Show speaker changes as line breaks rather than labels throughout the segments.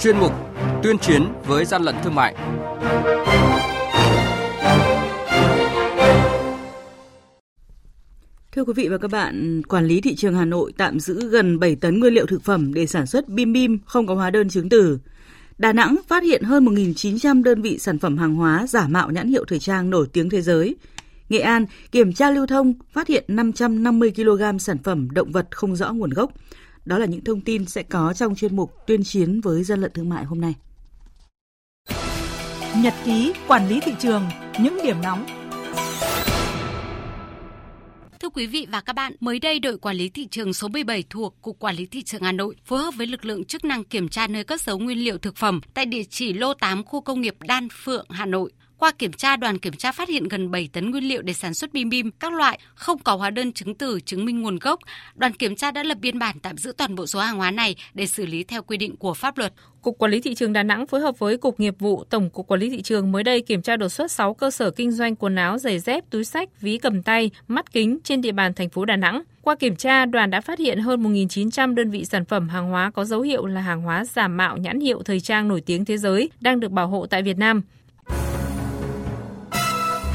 chuyên mục Tuyên chiến với gian lận thương mại.
Thưa quý vị và các bạn, quản lý thị trường Hà Nội tạm giữ gần 7 tấn nguyên liệu thực phẩm để sản xuất bim bim không có hóa đơn chứng từ. Đà Nẵng phát hiện hơn 1.900 đơn vị sản phẩm hàng hóa giả mạo nhãn hiệu thời trang nổi tiếng thế giới. Nghệ An kiểm tra lưu thông phát hiện 550 kg sản phẩm động vật không rõ nguồn gốc. Đó là những thông tin sẽ có trong chuyên mục tuyên chiến với gian lận thương mại hôm nay.
Nhật ký quản lý thị trường, những điểm nóng
Thưa quý vị và các bạn, mới đây đội quản lý thị trường số 17 thuộc Cục Quản lý Thị trường Hà Nội phối hợp với lực lượng chức năng kiểm tra nơi cất giấu nguyên liệu thực phẩm tại địa chỉ lô 8 khu công nghiệp Đan Phượng, Hà Nội. Qua kiểm tra, đoàn kiểm tra phát hiện gần 7 tấn nguyên liệu để sản xuất bim bim các loại không có hóa đơn chứng từ chứng minh nguồn gốc. Đoàn kiểm tra đã lập biên bản tạm giữ toàn bộ số hàng hóa này để xử lý theo quy định của pháp luật.
Cục Quản lý thị trường Đà Nẵng phối hợp với Cục Nghiệp vụ Tổng cục Quản lý thị trường mới đây kiểm tra đột xuất 6 cơ sở kinh doanh quần áo, giày dép, túi sách, ví cầm tay, mắt kính trên địa bàn thành phố Đà Nẵng. Qua kiểm tra, đoàn đã phát hiện hơn 1.900 đơn vị sản phẩm hàng hóa có dấu hiệu là hàng hóa giả mạo nhãn hiệu thời trang nổi tiếng thế giới đang được bảo hộ tại Việt Nam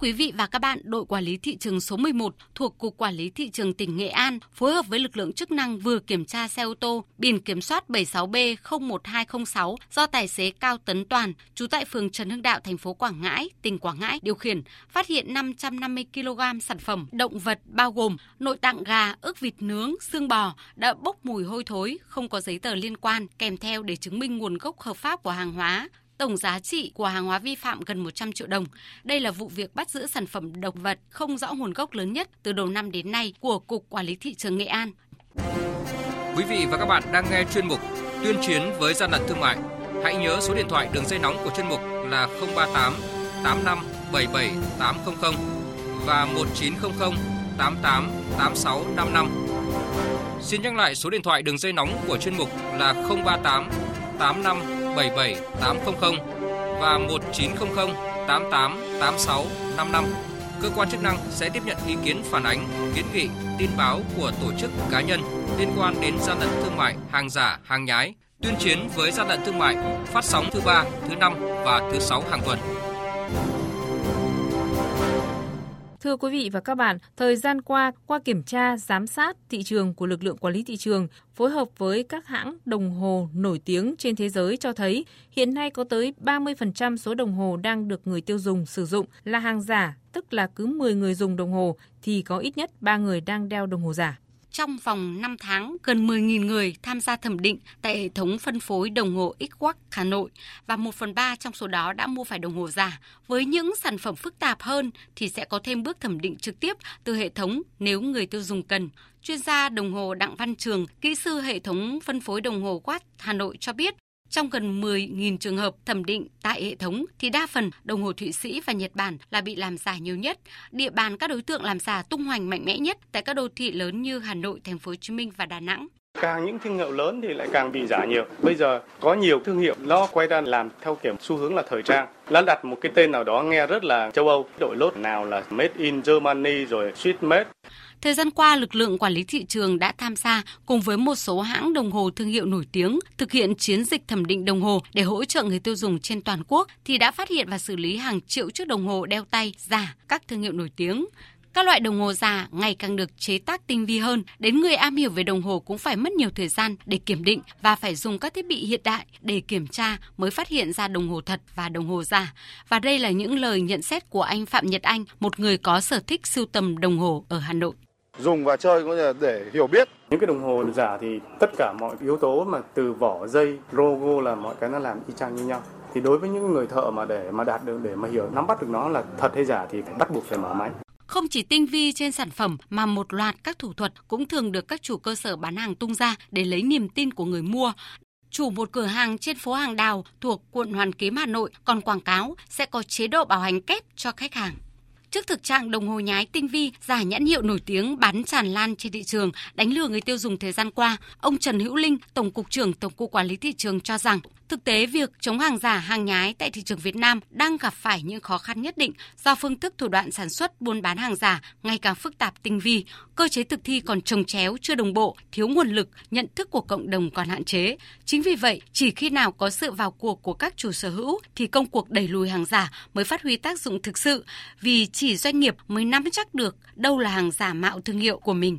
Quý vị và các bạn, đội quản lý thị trường số 11 thuộc Cục Quản lý Thị trường tỉnh Nghệ An phối hợp với lực lượng chức năng vừa kiểm tra xe ô tô biển kiểm soát 76B01206 do tài xế Cao Tấn Toàn, trú tại phường Trần Hưng Đạo, thành phố Quảng Ngãi, tỉnh Quảng Ngãi điều khiển, phát hiện 550 kg sản phẩm động vật bao gồm nội tạng gà, ức vịt nướng, xương bò đã bốc mùi hôi thối, không có giấy tờ liên quan kèm theo để chứng minh nguồn gốc hợp pháp của hàng hóa. Tổng giá trị của hàng hóa vi phạm gần 100 triệu đồng. Đây là vụ việc bắt giữ sản phẩm động vật không rõ nguồn gốc lớn nhất từ đầu năm đến nay của Cục Quản lý Thị trường Nghệ An.
Quý vị và các bạn đang nghe chuyên mục Tuyên chiến với gian lận thương mại. Hãy nhớ số điện thoại đường dây nóng của chuyên mục là 038 85 77 800 và 1900 88 86 55. Xin nhắc lại số điện thoại đường dây nóng của chuyên mục là 038 85 77 800 và 1900 88 86 55. Cơ quan chức năng sẽ tiếp nhận ý kiến phản ánh, kiến nghị, tin báo của tổ chức cá nhân liên quan đến gian lận thương mại, hàng giả, hàng nhái, tuyên chiến với gian lận thương mại, phát sóng thứ ba, thứ năm và thứ sáu hàng tuần.
Thưa quý vị và các bạn, thời gian qua, qua kiểm tra, giám sát thị trường của lực lượng quản lý thị trường, phối hợp với các hãng đồng hồ nổi tiếng trên thế giới cho thấy hiện nay có tới 30% số đồng hồ đang được người tiêu dùng sử dụng là hàng giả, tức là cứ 10 người dùng đồng hồ thì có ít nhất 3 người đang đeo đồng hồ giả
trong vòng 5 tháng, gần 10.000 người tham gia thẩm định tại hệ thống phân phối đồng hồ Xwatt Hà Nội và 1 phần 3 trong số đó đã mua phải đồng hồ giả. Với những sản phẩm phức tạp hơn thì sẽ có thêm bước thẩm định trực tiếp từ hệ thống nếu người tiêu dùng cần. Chuyên gia đồng hồ Đặng Văn Trường, kỹ sư hệ thống phân phối đồng hồ quát Hà Nội cho biết, trong gần 10.000 trường hợp thẩm định tại hệ thống thì đa phần đồng hồ Thụy Sĩ và Nhật Bản là bị làm giả nhiều nhất. Địa bàn các đối tượng làm giả tung hoành mạnh mẽ nhất tại các đô thị lớn như Hà Nội, Thành phố Hồ Chí Minh và Đà Nẵng.
Càng những thương hiệu lớn thì lại càng bị giả nhiều. Bây giờ có nhiều thương hiệu lo quay ra làm theo kiểu xu hướng là thời trang. Nó đặt một cái tên nào đó nghe rất là châu Âu. Đội lốt nào là Made in Germany rồi Swiss Made.
Thời gian qua, lực lượng quản lý thị trường đã tham gia cùng với một số hãng đồng hồ thương hiệu nổi tiếng thực hiện chiến dịch thẩm định đồng hồ để hỗ trợ người tiêu dùng trên toàn quốc thì đã phát hiện và xử lý hàng triệu chiếc đồng hồ đeo tay giả các thương hiệu nổi tiếng. Các loại đồng hồ giả ngày càng được chế tác tinh vi hơn, đến người am hiểu về đồng hồ cũng phải mất nhiều thời gian để kiểm định và phải dùng các thiết bị hiện đại để kiểm tra mới phát hiện ra đồng hồ thật và đồng hồ giả. Và đây là những lời nhận xét của anh Phạm Nhật Anh, một người có sở thích sưu tầm đồng hồ ở Hà Nội
dùng và chơi cũng như để hiểu biết
những cái đồng hồ giả thì tất cả mọi yếu tố mà từ vỏ dây logo là mọi cái nó làm y chang như nhau thì đối với những người thợ mà để mà đạt được để mà hiểu nắm bắt được nó là thật hay giả thì phải bắt buộc phải mở máy
không chỉ tinh vi trên sản phẩm mà một loạt các thủ thuật cũng thường được các chủ cơ sở bán hàng tung ra để lấy niềm tin của người mua. Chủ một cửa hàng trên phố Hàng Đào thuộc quận Hoàn Kiếm Hà Nội còn quảng cáo sẽ có chế độ bảo hành kép cho khách hàng. Trước thực trạng đồng hồ nhái tinh vi, giả nhãn hiệu nổi tiếng bán tràn lan trên thị trường, đánh lừa người tiêu dùng thời gian qua, ông Trần Hữu Linh, Tổng cục trưởng Tổng cục Quản lý thị trường cho rằng Thực tế, việc chống hàng giả, hàng nhái tại thị trường Việt Nam đang gặp phải những khó khăn nhất định do phương thức thủ đoạn sản xuất buôn bán hàng giả ngày càng phức tạp tinh vi, cơ chế thực thi còn trồng chéo, chưa đồng bộ, thiếu nguồn lực, nhận thức của cộng đồng còn hạn chế. Chính vì vậy, chỉ khi nào có sự vào cuộc của các chủ sở hữu thì công cuộc đẩy lùi hàng giả mới phát huy tác dụng thực sự, vì chỉ doanh nghiệp mới nắm chắc được đâu là hàng giả mạo thương hiệu của mình.